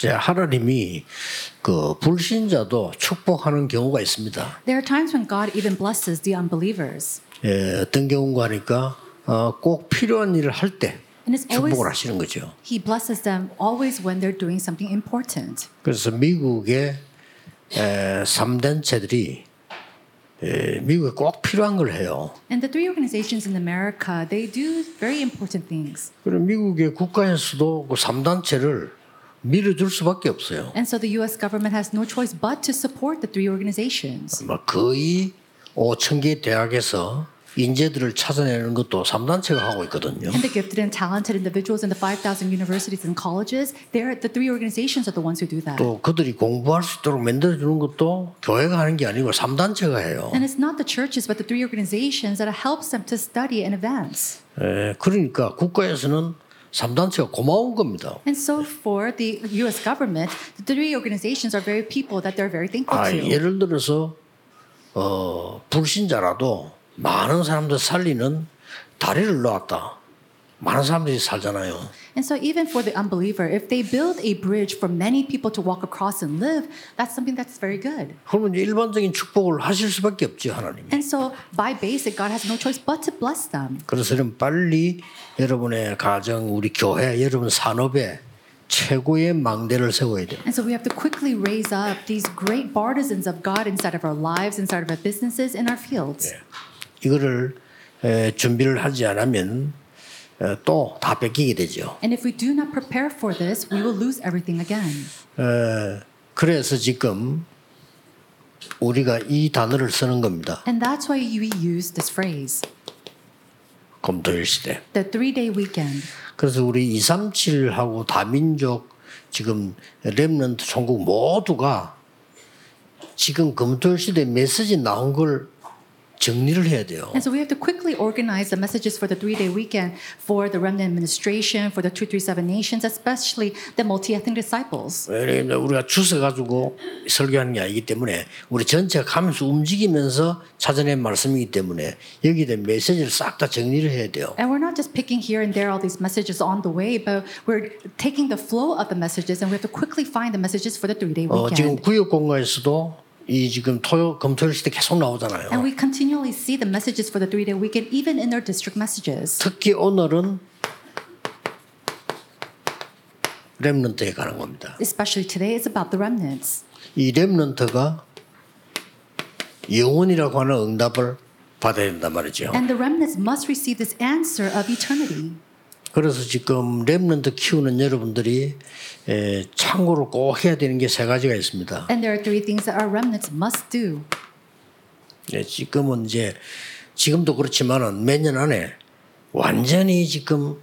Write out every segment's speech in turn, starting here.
이제 하나님이 그 불신자도 축복하는 경우가 있습니다. There are times when God even blesses the unbelievers. 예, 어떤 경우가 하니까 어, 꼭 필요한 일을 할 때 And it's always 축복을 하시는 거죠. He blesses them always when they're doing something important. 그래서 미국의 에, 3단체들이 에, 미국에 꼭 필요한 걸 해요. And the three organizations in America, they do very important things. 그리고 미국의 국가에서도 그 3단체를 밀어줄 수밖에 없어요. And so the US government has no choice but to support the three organizations. 뭐 거의 5천 개 대학에서 인재들을 찾아내는 것도 3단체가 하고 있거든요. And the gifted and talented individuals in the 5,000 universities and colleges, they're, the three organizations are the ones who do that. 또 그들이 공부할 수 있도록 만들어 주는 것도 교회가 하는 게 아니고 3단체가 해요. And it's not the churches, but the three organizations that helps them to study and advance. 에, 그러니까 국가에서는 3단체가 고마운 겁니다. And so for the US government, the three organizations are very people that they're very thankful 아, to. 예를 들어서 어, 불신자라도 많은 사람들 살리는 다리를 놓았다. 많은 사람들이 살잖아요. And so even for the unbeliever, if they build a bridge for many people to walk across and live, that's something that's very good. 그러면 이제 일반적인 축복을 하실 수밖에 없죠 하나님. And so by basic, God has no choice but to bless them. 그래서 좀 빨리 여러분의 가정, 우리 교회, 여러분 산업에 최고의 망대를 세워야 돼요. And so we have to quickly raise up these great partisans of God inside of our lives, inside of our businesses, in our fields. 이거를 에, 준비를 하지 않으면 또 다 뺏기게 되죠. And if we do not prepare for this, we will lose everything again. 에, 그래서 지금 우리가 이 단어를 쓰는 겁니다. And that's why we use this phrase, 검토일 시대. the three day weekend. 그래서 우리 237하고 다민족 지금 렘넌트 총국 모두가 지금 검토일 시대 메시지 나온 걸 정리를 해야 돼요. And so we have to quickly organize the messages for the three day weekend for the remnant administration, for the 237 nations, especially the multi ethnic disciples. 왜냐면 우리가 주워 가지고 설교하는 게 아니기 때문에 우리 전체가 가면서 움직이면서 찾아낸 말씀이기 때문에 여기에 대한 메시지를 싹 다 정리를 해야 돼요. And we're not just picking here and there all these messages on the way, but we're taking the flow of the messages and we have to quickly find the messages for the three day 어, 지금 weekend. 구역 공간에서도 이 지금 토요 검토일 시대 계속 나오잖아요. And we continually see the messages for the three day weekend, even in their district messages. 특히 오늘은 렘넌트에 관한 겁니다. Especially today, it's about the remnants. 이 렘넌트가 영혼이라고 하는 응답을 받아야 된단 말이죠. And the remnants must receive this answer of eternity. 그래서 지금 렘넌트 키우는 여러분들이 에, 참고로 꼭 해야 되는 게 세 가지가 있습니다. And there are three things that our remnants must do. 네, 지금은 이제 지금도 그렇지만은 몇 년 안에 완전히 지금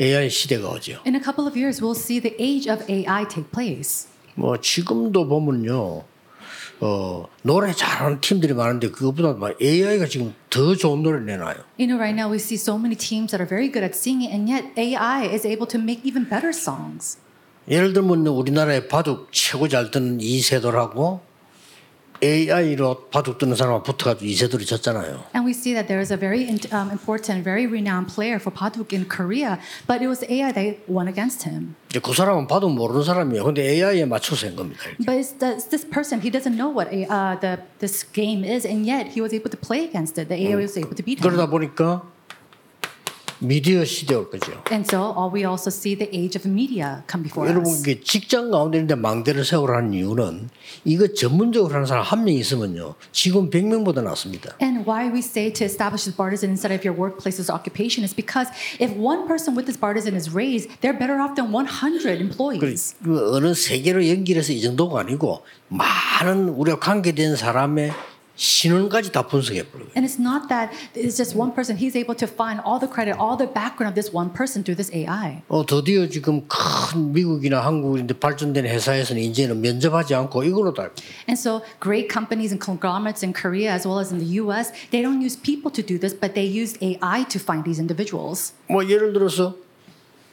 AI 시대가 오죠. In a couple of years, we'll see the age of AI take place. 뭐 지금도 보면요, 어 노래 잘하는 팀들이 많은데 그것보다 막 AI가 지금 더 좋은 노래를 내놔요. You know, right now we see so many teams that are very good at singing, and yet AI is able to make even better songs. 예를 들면 우리나라의 바둑 최고 잘 뜨는 이세돌하고 AI로 바둑 뜨는 사람하고 붙어가지고 이세돌이 졌잖아요. And we see that there is a very um, important, very renowned player for Paduk in Korea, but it was AI that won against him. 이제 그 사람은 바둑 모르는 사람이에요. 근데 AI에 맞춰서 한 겁니다. 이렇게. But it's, the, this person, he doesn't know what a, uh, the, this game is, and yet he was able to play against it. The AI was able to beat him. 그러다 보니까 미디어 시대 올 거죠. And so all we also see the age of media come before 여러분 us. 이게 직장 가운데 있는데 망대를 세우라는 이유는 이거 전문적으로 하는 사람 한 명 있으면요 직원 100명보다 낫습니다. And why we say to establish this partisan inside of your workplace's occupation is because if one person with this partisan is raised, they're better off than 100 employees. 그 어느 세계로 연결해서 이 정도가 아니고 많은 우리가 관계된 사람의 신원까지 다 분석해 버려요. And it's not that it's just one person. He's able to find all the credit, all the background of this one person through this AI. 어 드디어 지금 큰 미국이나 한국인데 발전된 회사에서는 이제는 면접하지 않고 이걸로 다 And so great companies and conglomerates in Korea as well as in the US, they don't use people to do this, but they use AI to find these individuals. 뭐 예를 들어서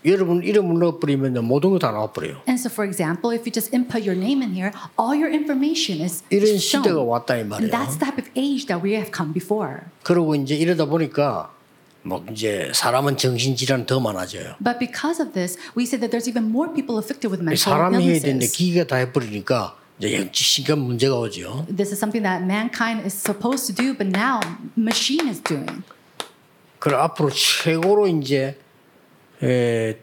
여러분 이름을 넣어버리면 모든 거 다 나와버려요. And so, for example, if you just input your name in here, all your information is 이런 shown. 시대가 왔다 이 And 말이에요. that's the type of age that we have come before. 그러고 이제 이러다 보니까 뭐 이제 사람은 정신 질환 더 많아져요. But because of this, we say that there's even more people afflicted with mental 사람이 해야 되는데 illnesses. 기계가 다 해버리니까 이제 영지시간 문제가 오죠. This is something that mankind is supposed to do, but now machine is doing. 그래 앞으로 최고로 이제 에,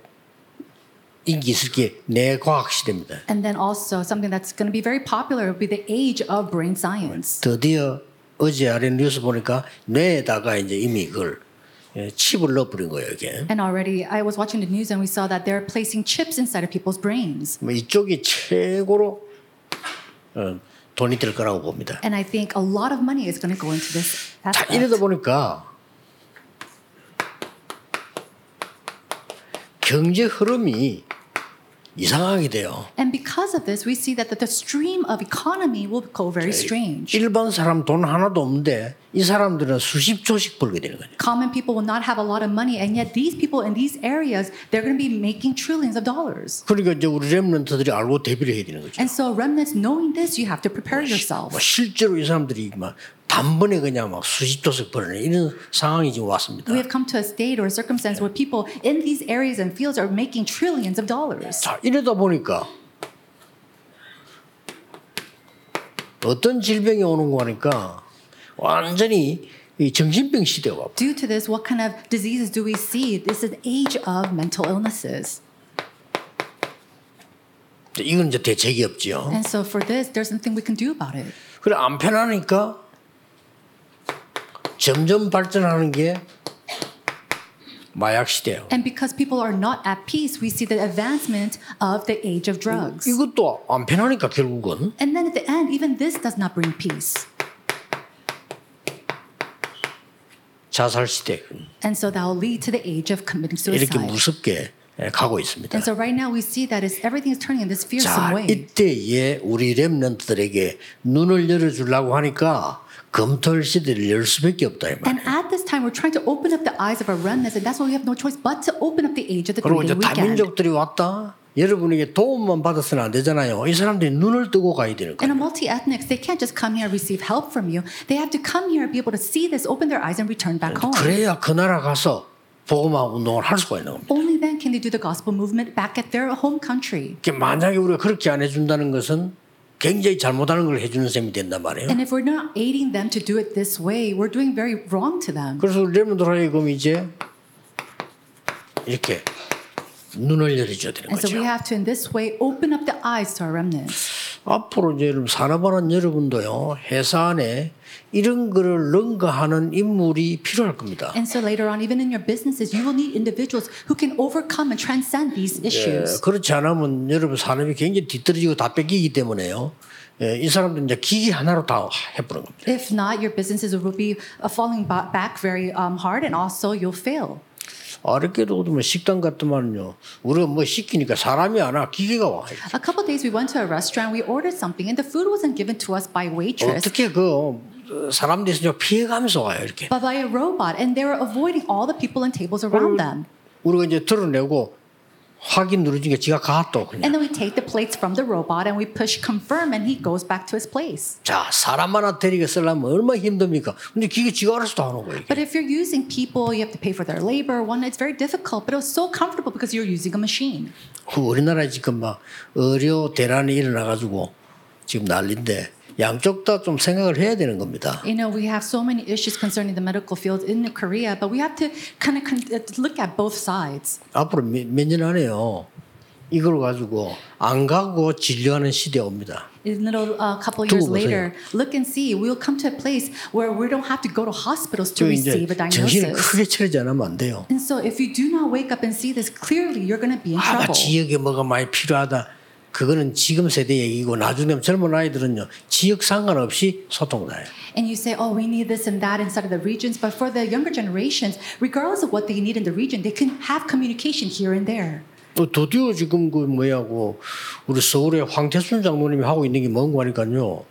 인기 있을 게 뇌과학 시대입니다. And then also something that's going to be very popular will be the age of brain science. 드디어 어제 아래 뉴스 보니까 뇌에다가 이제 이미 그걸 예, 칩을 넣어버린 거예요 이게. And already, I was watching the news and we saw that they're placing chips inside of people's brains. 뭐 이쪽이 최고로 어, 돈이 될 거라고 봅니다. And I think a lot of money is going to go into this 자. 이러다 보니까 경제 흐름이 이상하게 돼요. And because of this, we see that the, stream of economy will go very strange. 일반 사람 돈 하나도 없는데 이 사람들은 수십 조씩 벌게 되는 거죠. Common people will not have a lot of money, and yet these people in these areas, they're going to be making trillions of dollars. 그러니까 이제 우리 랩런트들이 알고 대비를 해야 되는 거죠. And so, remnants, knowing this, you have to prepare 뭐 yourself. 실제로 이 사람들이 막 단번에 그냥 막 수십 조씩 벌는 이런 상황이 지금 왔습니다. We have come to a state or a circumstance where people in these areas and fields are making trillions of dollars. 자 이러다 보니까 어떤 질병이 오는 거 하니까 완전히 이 정신병 시대가 와. Due to this, what kind of diseases do we see? This is an age of mental illnesses. 이건 이제 대책이 없지요. And so, for this, there's nothing we can do about it. 그래 안 편하니까 점점 발전하는 게 마약 시대예요. And because people are not at peace, we see the advancement of the age of drugs. 이것도 안 편하니까 결국은 And then at the end, even this does not bring peace. 자살 시대 And so that will lead to the age of committing 이렇게 suicide. 무섭게 예, 가고 있습니다. And so right now we see that it's, everything is turning in this fearsome 자 way. 이때에 우리 랩런트들에게 눈을 열어주려고 하니까 검토할 시대를 열 수밖에 없다 이 And 말이에요. at this time, we're trying to open up the eyes of our remnants, and that's why we have no choice but to open up the age of the 그리고 이제. 다민족들이 왔다. 여러분에게 도움만 받았으면 안 되잖아요. 이 사람들이 눈을 뜨고 가야 되는 And 거예요. a multi-ethnics, they can't just come here and receive help from you. They have to come here and be able to see this, open their eyes, and return back home. 그래야 그 나라 가서 복음화 운동을 할 수가 있는 겁니다. Only then can they do the gospel movement back at their home country. 만약에 우리가 그렇게 안 해준다는 것은 굉장히 잘못하는 걸 해주는 셈이 된단 말이에요. And if we're not aiding them to do it this way, we're doing very wrong to them. 그래서 랩런들 하여금 이제 이렇게 눈을 열어줘야 되는 And so 거죠. we have to, in this way, open up the eyes to our remnants. 앞으로 이제 여러분 산업하는 여러분도요 회사 안에 이런 거를 능가하는 인물이 필요할 겁니다. And so later on, even in your businesses, you will need individuals who can overcome and transcend these 예, issues. 그렇지 않으면 여러분 산업이 굉장히 뒤떨어지고 다 뺏기기 때문에요. 예, 이 사람들 이제 기기 하나로 다 해버린 겁니다. If not, your businesses will be uh, falling ba- back very um, hard, and also you'll fail. 어렵게도 뭐 식당 갔더만요. 우리가 뭐 시키니까 사람이 안 와, 기계가 와. A couple of days, we went to a restaurant. We ordered something, and the food wasn't given to us by waitress, 어떻게 그 사람들이 있으면 피해가면서 와요 이렇게. but by a robot, and they were avoiding all the people and tables around them. 우리가 이제 드러내고 확인 누르니까 지가 가또 그냥. And then we take the plates from the robot and we push confirm, and he goes back to his place. 자 사람 하나 데리고 쓰려면 얼마나 힘듭니까? 근데 기계 지가 알아서 다 하는 거예요. But if you're using people, you have to pay for their labor. One, it's very difficult, but it was so comfortable because you're using a machine. 그 우리나라에 지금 막 의료 대란이 일어나 가지고 지금 난리인데 양쪽 다 좀 생각을 해야 되는 겁니다. You know, we have so many issues concerning the medical field in Korea, but we have to kind of uh, look at both sides. 앞으로 몇년 안에요. 이걸 가지고 안 가고 진료하는 시대 옵니다. In little uh, couple years later, look and see. We'll come to a place where we don't have to go to hospitals to 그 receive a 정신을 diagnosis. 크게 차리지 않으면 안 돼요. And so, if you do not wake up and see this clearly, you're going to be in 아, trouble. 지역에 뭐가 많이 필요하다. 그거는 지금 세대 얘기고 나중에 젊은 아이들은요 지역 상관없이 소통 나요. And you say, oh, we need this and that inside of the regions. But for the younger generations, regardless of what they need in the region, they can have communication here and there. 어, 드디어 지금 그 뭐야고 우리 서울의 황태순 장로님이 하고 있는 게 뭔가 하니까요.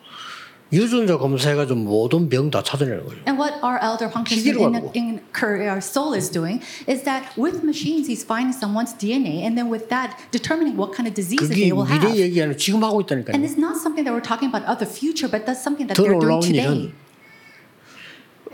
유전자 검사해가지고 모든 병 다 찾아내는 거예요. And what our elder 기계로 in, in Korea, Seoul is doing is that with machines, he's finding someone's DNA, and then with that, determining what kind of diseases 그게 they will have. 미래 얘기 아니고 지금 하고 And 있다니까요. it's not something that we're talking about of the future, but that's something that 더 they're doing today.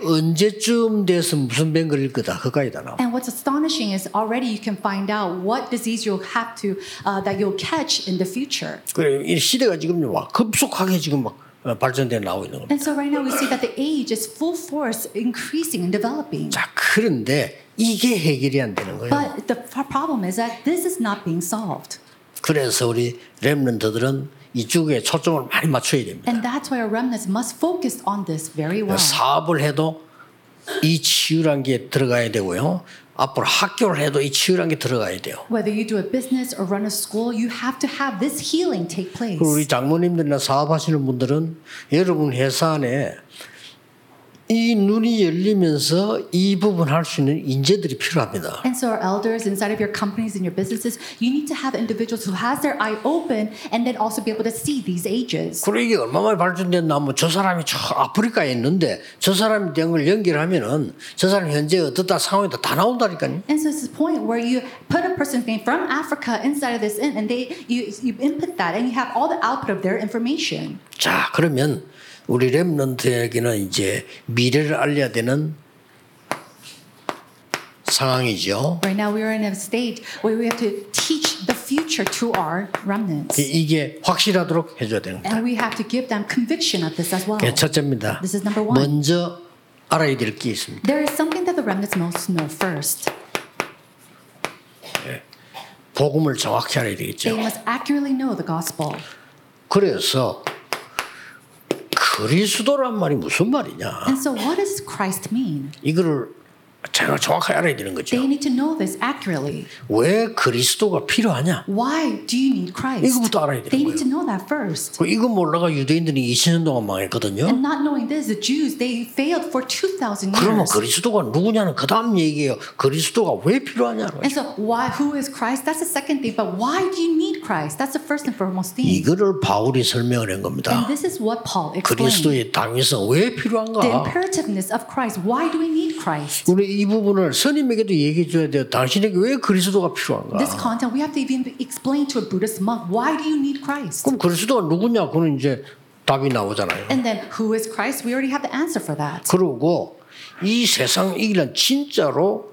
언제쯤 돼서 무슨 병 걸릴 거다 그까지 다 나와. And what's astonishing is already you can find out what disease you'll have to uh, that you'll catch in the future. 그래 이 시대가 지금 와 급속하게 지금 막 어, 발전돼 나오고 있는 겁니다. And so right now we see that the age is full force increasing and developing. 자 그런데 이게 해결이 안 되는 거예요. But the problem is that this is not being solved. 그래서 우리 렘런트들은 이쪽에 초점을 많이 맞춰야 됩니다. And that's why our remnants must focus on this very well. 사업을 해도 이 치유란 게 들어가야 되고요. 앞으로 학교를 해도 이 치유란 게 들어가야 돼요. Whether you do a business or run a school, you have to have this healing take place. 우리 장모님들이나 사업하시는 분들은 여러분 회사 안에 이 눈이 열리면서 이 부분 할 수 있는 인재들이 필요합니다. And so, our elders inside of your companies and your businesses, you need to have individuals who has their eye open and then also be able to see these ages. 그리고 이게 얼마나 발전됐나 하면 저 사람이 저 아프리카에 있는데 저 사람이 된 걸 연결하면은 저 사람 현재 어떻다 상황이다 다 나온다니까요. And so it's this point where you put a person's name from Africa inside of this in, and they you you input that, and you have all the output of their information. 자 그러면 우리 랩런트에게는 이제 미래를 알려야 되는 상황이죠. Right now, we are in a state where we have to teach the future to our remnants, 이- 이게 확실하도록 해줘야 거예요. and we have to give them conviction of this as well. 첫째입니다. This is number one. 먼저 알아야 될 게 있습니다. There is something that the remnants must know first. 복음을 정확히 알아야 They 되겠죠. must accurately know the gospel. 그래서 그리스도란 말이 무슨 말이냐? And so, what does Christ mean? 이거를 제가 정확하게 알아야 되는 거죠. They need to know this accurately. 왜 그리스도가 필요하냐? Why do you need Christ? 이거부터 알아야 되는 They need 거예요. to know that first. 그 이거 몰라가 유대인들이 2000년 동안 망했거든요. And not knowing this, the Jews, they failed for 2,000 그러면 years. 그리스도가 누구냐는 그 다음 얘기예요. 그리스도가 왜 필요하냐는 And 거죠. so, why? Who is Christ? That's the second thing. But why do you need Christ? That's the first and foremost thing. 이거를 바울이 설명을 한 겁니다. And this is what Paul explained. 그리스도의 당위성 왜 The 필요한가? imperativeness of Christ. Why do we need Christ? 우리 이 부분을 스님에게도 얘기해 줘야 돼요. 당신에게 왜 그리스도가 필요한가? This content we have to even explain to a Buddhist monk. Why do you need Christ? 그럼 그리스도가 누구냐? 그는 이제 답이 나오잖아요. And then, who is Christ? We already have the answer for that. 그리고 이 세상 이기는 진짜로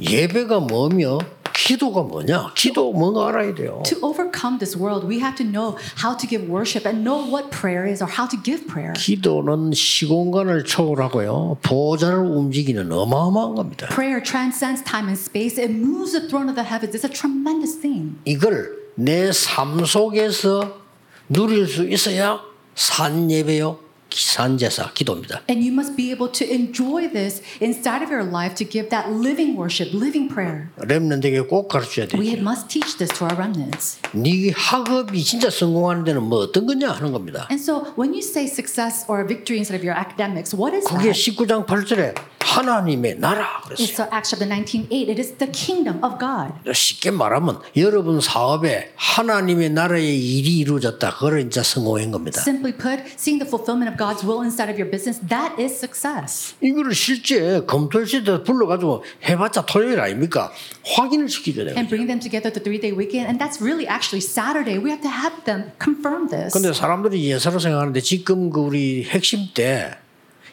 예배가 뭐며 기도가 뭐냐? 기도 뭔가 알아야 돼요. To overcome this world, we have to know how to give worship and know what prayer is or how to give prayer. 기도는 시공간을 초월하고요. 보좌를 움직이는 어마어마한 겁니다. Prayer transcends time and space. It moves the throne of the heavens. It's a tremendous thing. 이걸 내 삶 속에서 누릴 수 있어야 산 예배요, 산 제사, 기도입니다. And you must be able to enjoy this inside of your life to give that living worship, living prayer. 렘넌트에게 꼭 가르쳐야 We 되죠. must teach this to our remnants. 네 학업이 진짜 성공하는 데는 뭐 어떤 거냐 하는 겁니다. And so when you say success or victory instead of your academics, what is 그게 that? 19장 8절에 하나님의 나라 It's 그랬어요. uh, Acts chapter 19, 8. It is the kingdom of God. 쉽게 말하면 여러분 사업에 하나님의 나라의 일이 이루어졌다. 그걸 이제 성공한 겁니다. Simply put, seeing the fulfillment of God's will inside of your business, that is success. 이거를 실제 검토실에 불러 가지고 해 봤자 토요일 아닙니까? 확인을 시켜줘야 돼요. And bring them together the three day weekend. And that's really actually Saturday. We have to have them confirm this. 근데 사람들이 예사로 생각하는데 지금 그 우리 핵심 때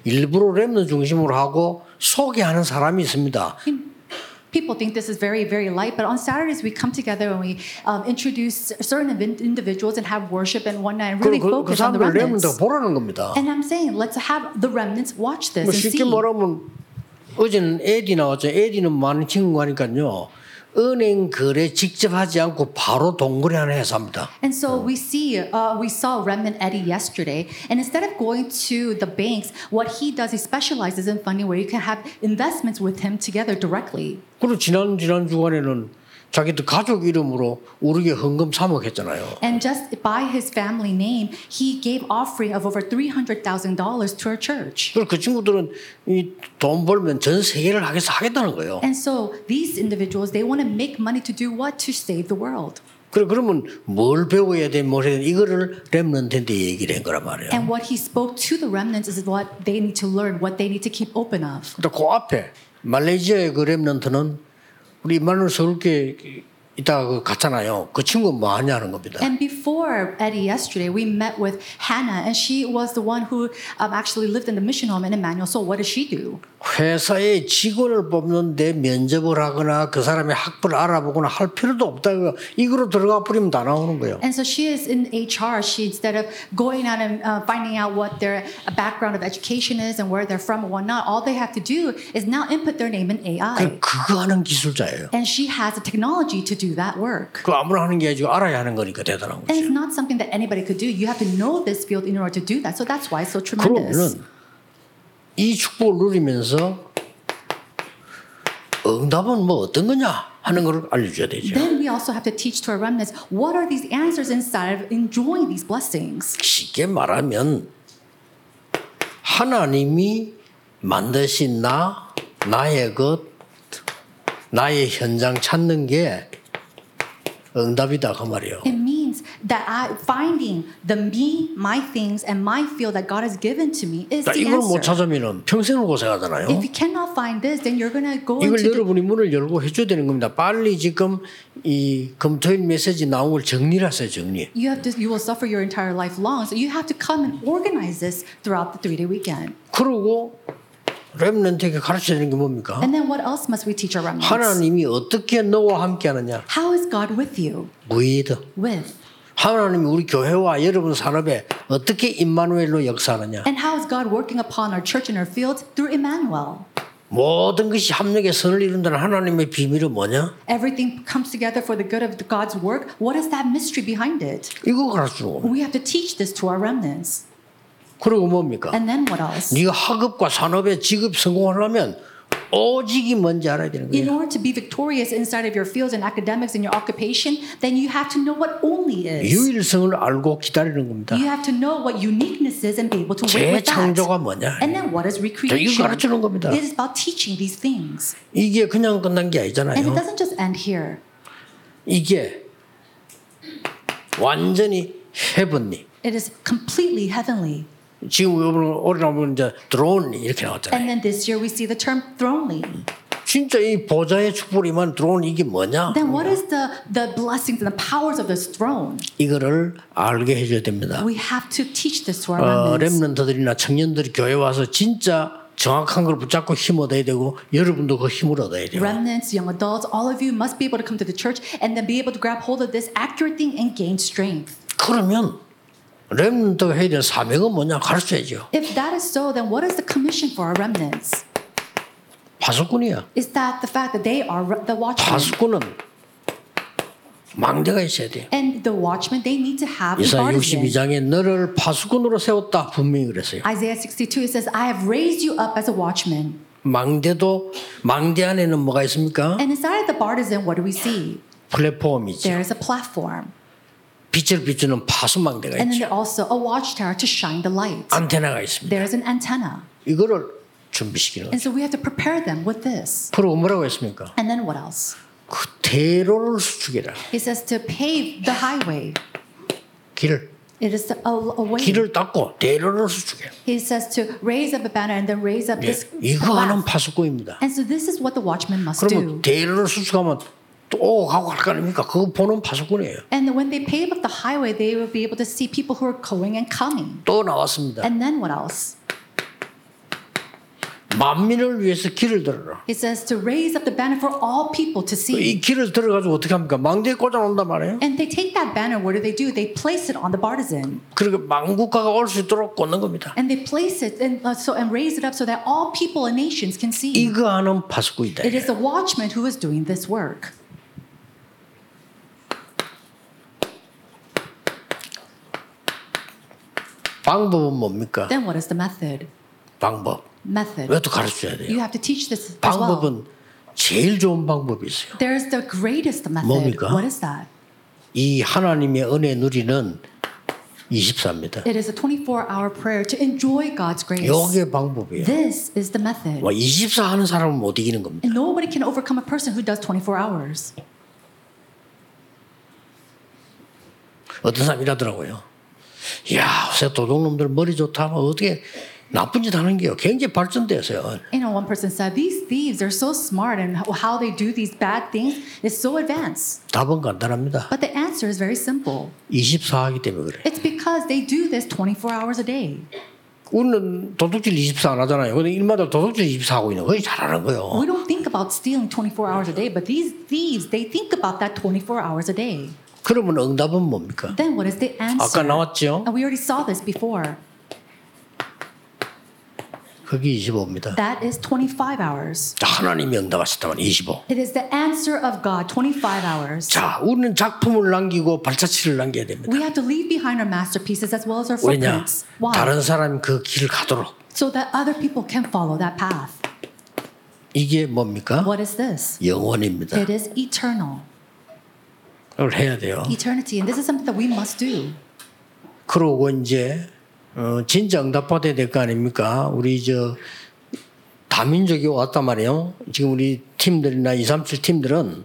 일부러 랩는 중심으로 하고 소개하는 사람이 있습니다. People think this is very, very light, but on Saturdays we come together and we um, introduce certain in- individuals and have worship and whatnot and really 그, 그, 그 focus on the remnants. 보라는 겁니다. And I'm saying, let's have the remnants watch this 뭐 and 쉽게 see. 말하면 어제는 에디 나왔죠. 에디는 많은 친구가 하니까요. 은행 거래 직접 하지 않고 바로 동거래 하는 회사입니다. And so we see, uh, we saw Remnant Eddie yesterday, and instead of going to the banks, what he does, he specializes in funding where you can have investments with him together directly. 그리고 지난 지난 주간에는 자기들 가족 이름으로 우리게 헌금 3억 했잖아요. And just by his family name, he gave offering of over $300,000 to our church. 그리고 그 친구들은 이 돈 벌면 전 세계를 하겠어 하겠다는 거예요. And so these individuals, they want to make money to do what? To save the world. 그래 그러면 뭘 배워야 돼, 뭘 해야 돼 이거를 렘넌트한테 얘기를 한 거란 말이에요. And what he spoke to the remnants is what they need to learn, what they need to keep open of. 그 앞에 말레이시아의 그 렘넌트는 우리 이마누엘 서울교회 이따가 그 갔잖아요. 그 친구 뭐 하냐는 겁니다. And before Eddie yesterday, we met with Hannah, and she was the one who um, actually lived in the mission home in Emmanuel. So what does she do? 회사에 직원을 뽑는데 면접을 하거나 그 사람의 학벌을 알아보거나 할 필요도 없다. 이거로 들어가 버리면 다 나오는 거예요. And so she is in HR. She instead of going out and uh, finding out what their background of education is and where they're from and whatnot, all they have to do is now input their name in AI. 그- 그거 하는 기술자예요. And she has the technology to do that work. 그 아무나 하는 게 아니고 알아야 하는 거니까 대단한 And 거죠. it's not something that anybody could do. You have to know this field in order to do that. So that's why it's so tremendous. 그러면은 이 축복을 누리면서 응답은 뭐 어떤 거냐 하는 걸 알려줘야 되죠. Then we also have to teach to our remnants what are these answers inside of enjoying these blessings. 쉽게 말하면 하나님이 만드신 나, 나의 것, 나의 현장 찾는 게 응답이다 그 말이에요. It means that I finding the me, my things, and my field that God has given to me is 그러니까 the 이걸 못 answer. 찾으면 평생을 고생하잖아요. If you cannot find this, then you're gonna go 이걸 into the, 여러분이 문을 열고 해줘야 되는 겁니다. 빨리 지금 이 금토일 메시지 나온 걸 정리를 하세요. 정리. you have to you will suffer your entire life long. So you have to come and organize this throughout the three day weekend. 그러고 렘넌트에게 가르쳐야 되는 게 뭡니까? And then what else must we teach our remnants? 하나님이 어떻게 너와 함께하느냐? How is God with you? with With. 하나님이 우리 교회와 여러분 산업에 어떻게 임마누엘로 역사하느냐? And how is God working upon our church and our fields through Emmanuel? 모든 것이 합력의 선을 이룬다는 하나님의 비밀은 뭐냐? Everything comes together for the good of God's work. What is that mystery behind it? 이거 거예요. We have to teach this to our remnants. 그리고 뭡니까? And then what else? 네가 학업과 산업에 직업 성공하려면 오직이 뭔지 알아야 되는 In 거예요. order to be victorious inside of your fields and academics and your occupation, then you have to know what only is. 유일성을 알고 기다리는 겁니다. You have to know what uniqueness is and be able to wait with that. 재창조가 뭐냐? And then what is 이거 recreation? 가르치는 겁니다. It is about teaching these things. 이게 그냥 끝난 게 And it 아니잖아요. doesn't just end here. 이게 완전히 헤븐리. It is completely heavenly. 지금 여러분 올해 나오면 이제 드론 이렇게 And 나왔잖아요. then this year we see the term thronely. 진짜 이 보좌의 축복이만 드론 이게 뭐냐? Then what is the, the blessings and the powers of this throne? 이거를 알게 해줘야 됩니다. We have to teach this to our 어, remnants. 렘넌트들이나 청년들이 교회 와서 진짜 정확한 걸 붙잡고 힘 얻어야 되고 여러분도 그 힘을 얻어야 돼요. Remnants, young adults, all of you must be able to come to the church and then be able to grab hold of this accurate thing and gain strength. 그러면 렘넌트가 해야 될 사명은 뭐냐 가르쳐야죠. If that is so, then what is the commission for our remnants? 파수꾼이야. Is that the fact that they are re- the watchmen? 파수꾼은 망대가 있어야 돼요. And the watchmen, they need to have a 이사 partisan. 62장에 너를 파수꾼으로 세웠다 분명히 그랬어요. Isaiah 62, it says, I have raised you up as a watchman. 망대도 망대 안에는 뭐가 있습니까? And inside the partisan, what do we see? 플랫폼이죠. There is a platform. 빛을 비추는 파수망대가 And then 있죠. there's also a watchtower to shine the light. 안테나가 있습니다. There is an antenna. 이거를 준비시키는 And 거죠. so we have to prepare them with this. 그리고 뭐라고 했습니까? And then what else? 그 대로를 수축해라. He says to pave the highway. 길을 It is a, a way. 길을 닦고 대로를 수축해. He says to raise up a banner and then raise up 예, this 이거 하는 path. 파수꾼입니다. And so this is what the watchman must 그러면 do. 대로를 수축하면 또 가고 할 거 아닙니까? 그거 보는 파수꾼이에요. And when they pave up the highway, they will be able to see people who are going and coming. 또 나왔습니다. And then what else? 만민을 위해서 길을 들어라. He says to raise up the banner for all people to see. 이 길을 들어가지고 어떻게 합니까? 망대에 꽂아놓는단 말이에요. And they take that banner, what do they do? They place it on the partisan. 그리고 망국가가 올 수 있도록 꽂는 겁니다. And they place it and, uh, so, and raise it up so that all people and nations can see. 이거 하는 파수꾼이다. It is the watchman who is doing this work. 방법은 뭡니까? Then what is the method? 방법. Method. 이것도 가르쳐야 돼요. You have to teach this as well. 방법은 제일 좋은 방법이 있어요. There is the greatest method. 뭡니까? What is that? 이 하나님의 은혜 누리는 24입니다. It is a 24-hour prayer to enjoy God's grace. 이게 방법이에요. This is the method. 뭐24 하는 사람은 못 이기는 겁니다. And nobody can overcome a person who does 24 hours. 어떤 사람이 이러더라고요. 야, 요새 도둑놈들 머리 좋다 하면 어떻게 나쁜 짓 하는 게요. 굉장히 발전돼서요. You know, one person said, These thieves are so smart and how they do these bad things is so advanced. 답은 간단합니다. But the answer is very simple. 24하기 때문에 그래. It's because they do this 24 hours a day. 우리는 도둑질 24 안 하잖아요. 근데 일마다 도둑질 24 하고 있는 거의 잘하는 거예요. We don't think about stealing 24 hours a day, but these thieves, they think about that 24 hours a day. 그러면 응답은 뭡니까? Then what is the answer? 아까 나왔죠? And we already saw this before. 그게 25입니다. That is 25 hours. 하나님이 응답하셨다면 25. It is the answer of God, 25 hours. 자, 우리는 작품을 남기고 발자취를 남겨야 됩니다. We have to leave behind our masterpieces as well as our 왜냐? footprints. Why? 다른 사람이 그 길을 가도록. So that other people can follow that path. 이게 뭡니까? What is this? 영원입니다. It is eternal. 그걸 해야 돼요. Eternity. And this is something that we must do. 그러고 이제 어, 진짜 응답받아야 될 거 아닙니까? 우리 저 다민족이 왔단 말이에요. 지금 우리 팀들이나 237 팀들은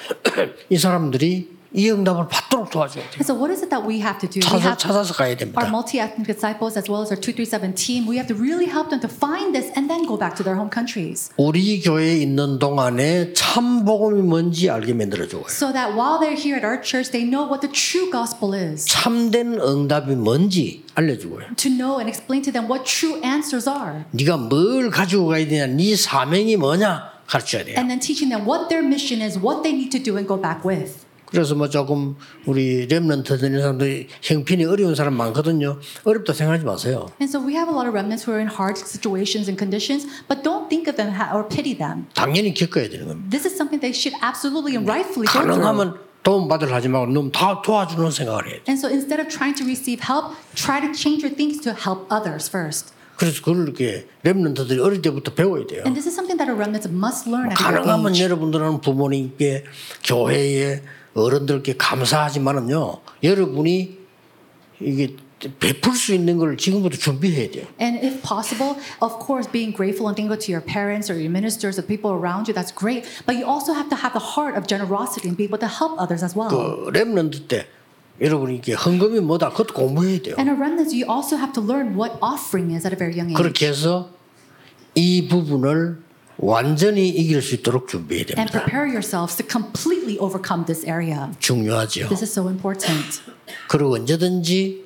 이 사람들이 이 응답을 받도록 도와줘야 돼요. And so what is it that we have to do? We 찾아, have 찾아서 가야 our 됩니다. multi-ethnic disciples as well as our 237 team, we have to really help them to find this and then go back to their home countries. 우리 교회에 있는 동안에 참 복음이 뭔지 알게 만들어줘요. So that while they're here at our church, they know what the true gospel is. 참된 응답이 뭔지 알려주고요. To know and explain to them what true answers are. 네가 뭘 가지고 가야 되냐, 네 사명이 뭐냐 가르쳐야 돼요. And then teaching them what their mission is, what they need to do and go back with. 그래서 뭐 조금 우리 랩런트 되는 사람들 형편이 어려운 사람 많거든요. 어렵다 생각하지 마세요. And so we have a lot of remnants who are in hard situations and conditions, but don't think of them or pity them. 당연히 겪어야 되는 겁니다. This is something they should absolutely and rightfully go through. 가능하면 도움 받으려 하지 말고 너무 다 도와주는 생각을 해야 돼. And so instead of trying to receive help, try to change your thinking to help others first. 그래서 그걸 이렇게 랩런트들이 어릴 때부터 배워야 돼요. And this is something that our remnants must learn 가능하면. 여러분들은 부모님께 교회에 어른들께 감사하지만은요. 여러분이 이게 베풀 수 있는 걸 지금부터 준비해야 돼요. And if possible, of course, being grateful and thankful to your parents or your ministers or people around you, that's great. But you also have to have the heart of generosity and be able to help others as well. 그 랩런트 때 여러분이 이게 헌금이 뭐다 그것도 공부해야 돼요. And a remnants, you also have to learn what offering is at a very young age. 그렇게 해서 이 부분을 완전히 이길 수 있도록 준비해야 And 됩니다. prepare yourselves to completely overcome this area. 중요하죠. This is so important. 그리고 언제든지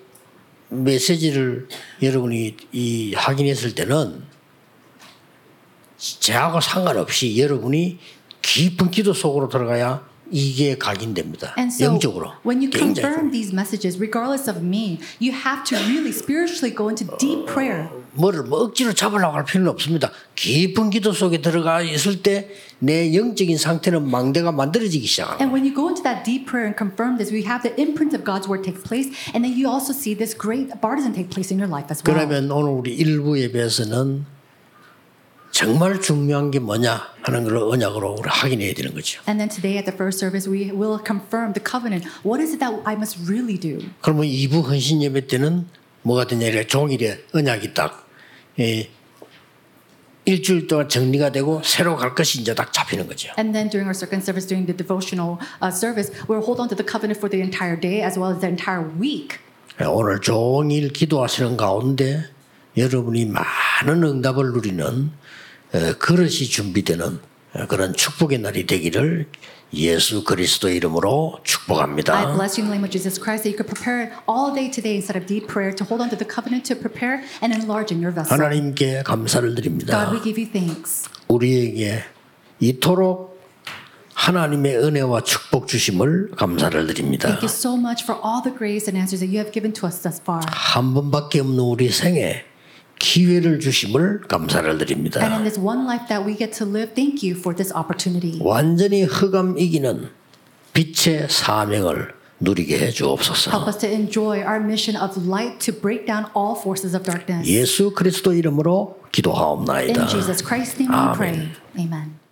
메시지를 여러분이 이 확인했을 때는 저하고 상관없이 여러분이 깊은 기도 속으로 들어가야 이게 각인됩니다. And so, 영적으로 when you confirm these messages, regardless of me, you have to really spiritually go into deep prayer. 뭐를 뭐 억지로 잡으려고 할 필요는 없습니다. 깊은 기도 속에 들어가 있을 때 내 영적인 상태는 망대가 만들어지기 시작합니다. And when you go into that deep prayer and confirm this, we have the imprint of God's word take place, and then you also see this great partisan take place in your life as well. 그러면 오늘 우리 일부 예배에서는 정말 중요한 게 뭐냐 하는 걸 언약으로 우리 확인해야 되는 거죠. And then today at the first service, we will confirm the covenant. What is it that I must really do? 그러면 2부 헌신 예배 때는 뭐가 되냐 이래 종일에 언약이 딱 예, 일주일 동안 정리가 되고 새로 갈 것이 이제 딱 잡히는 거죠. And then during our second service, during the devotional uh, service, we'll hold on to the covenant for the entire day as well as the entire week. 예, 오늘 종일 기도하시는 가운데 여러분이 많은 응답을 누리는 어, 그릇이 준비되는 어, 그런 축복의 날이 되기를 예수 그리스도 이름으로 I 축복합니다. bless you in the name of Jesus Christ that you could prepare all day today instead of deep prayer to hold on to the covenant to prepare and enlarge in your vessel. 하나님께 감사를 드립니다. God, we give you thanks. 우리에게 이토록 하나님의 은혜와 축복 주심을 감사를 드립니다. Thank you so much for all the grace and answers that you have given to us thus far. 한 번밖에 없는 우리 생에 기회를 주심을 감사를 And in 드립니다. this one life that we get to live, thank you for this opportunity. 완전히 흑암 이기는 빛의 사명을 누리게 해 Help 주옵소서. us to enjoy our mission of light to break down all forces of darkness. 예수 그리스도 이름으로 In 기도하옵나이다. Jesus Christ's name we pray. Amen.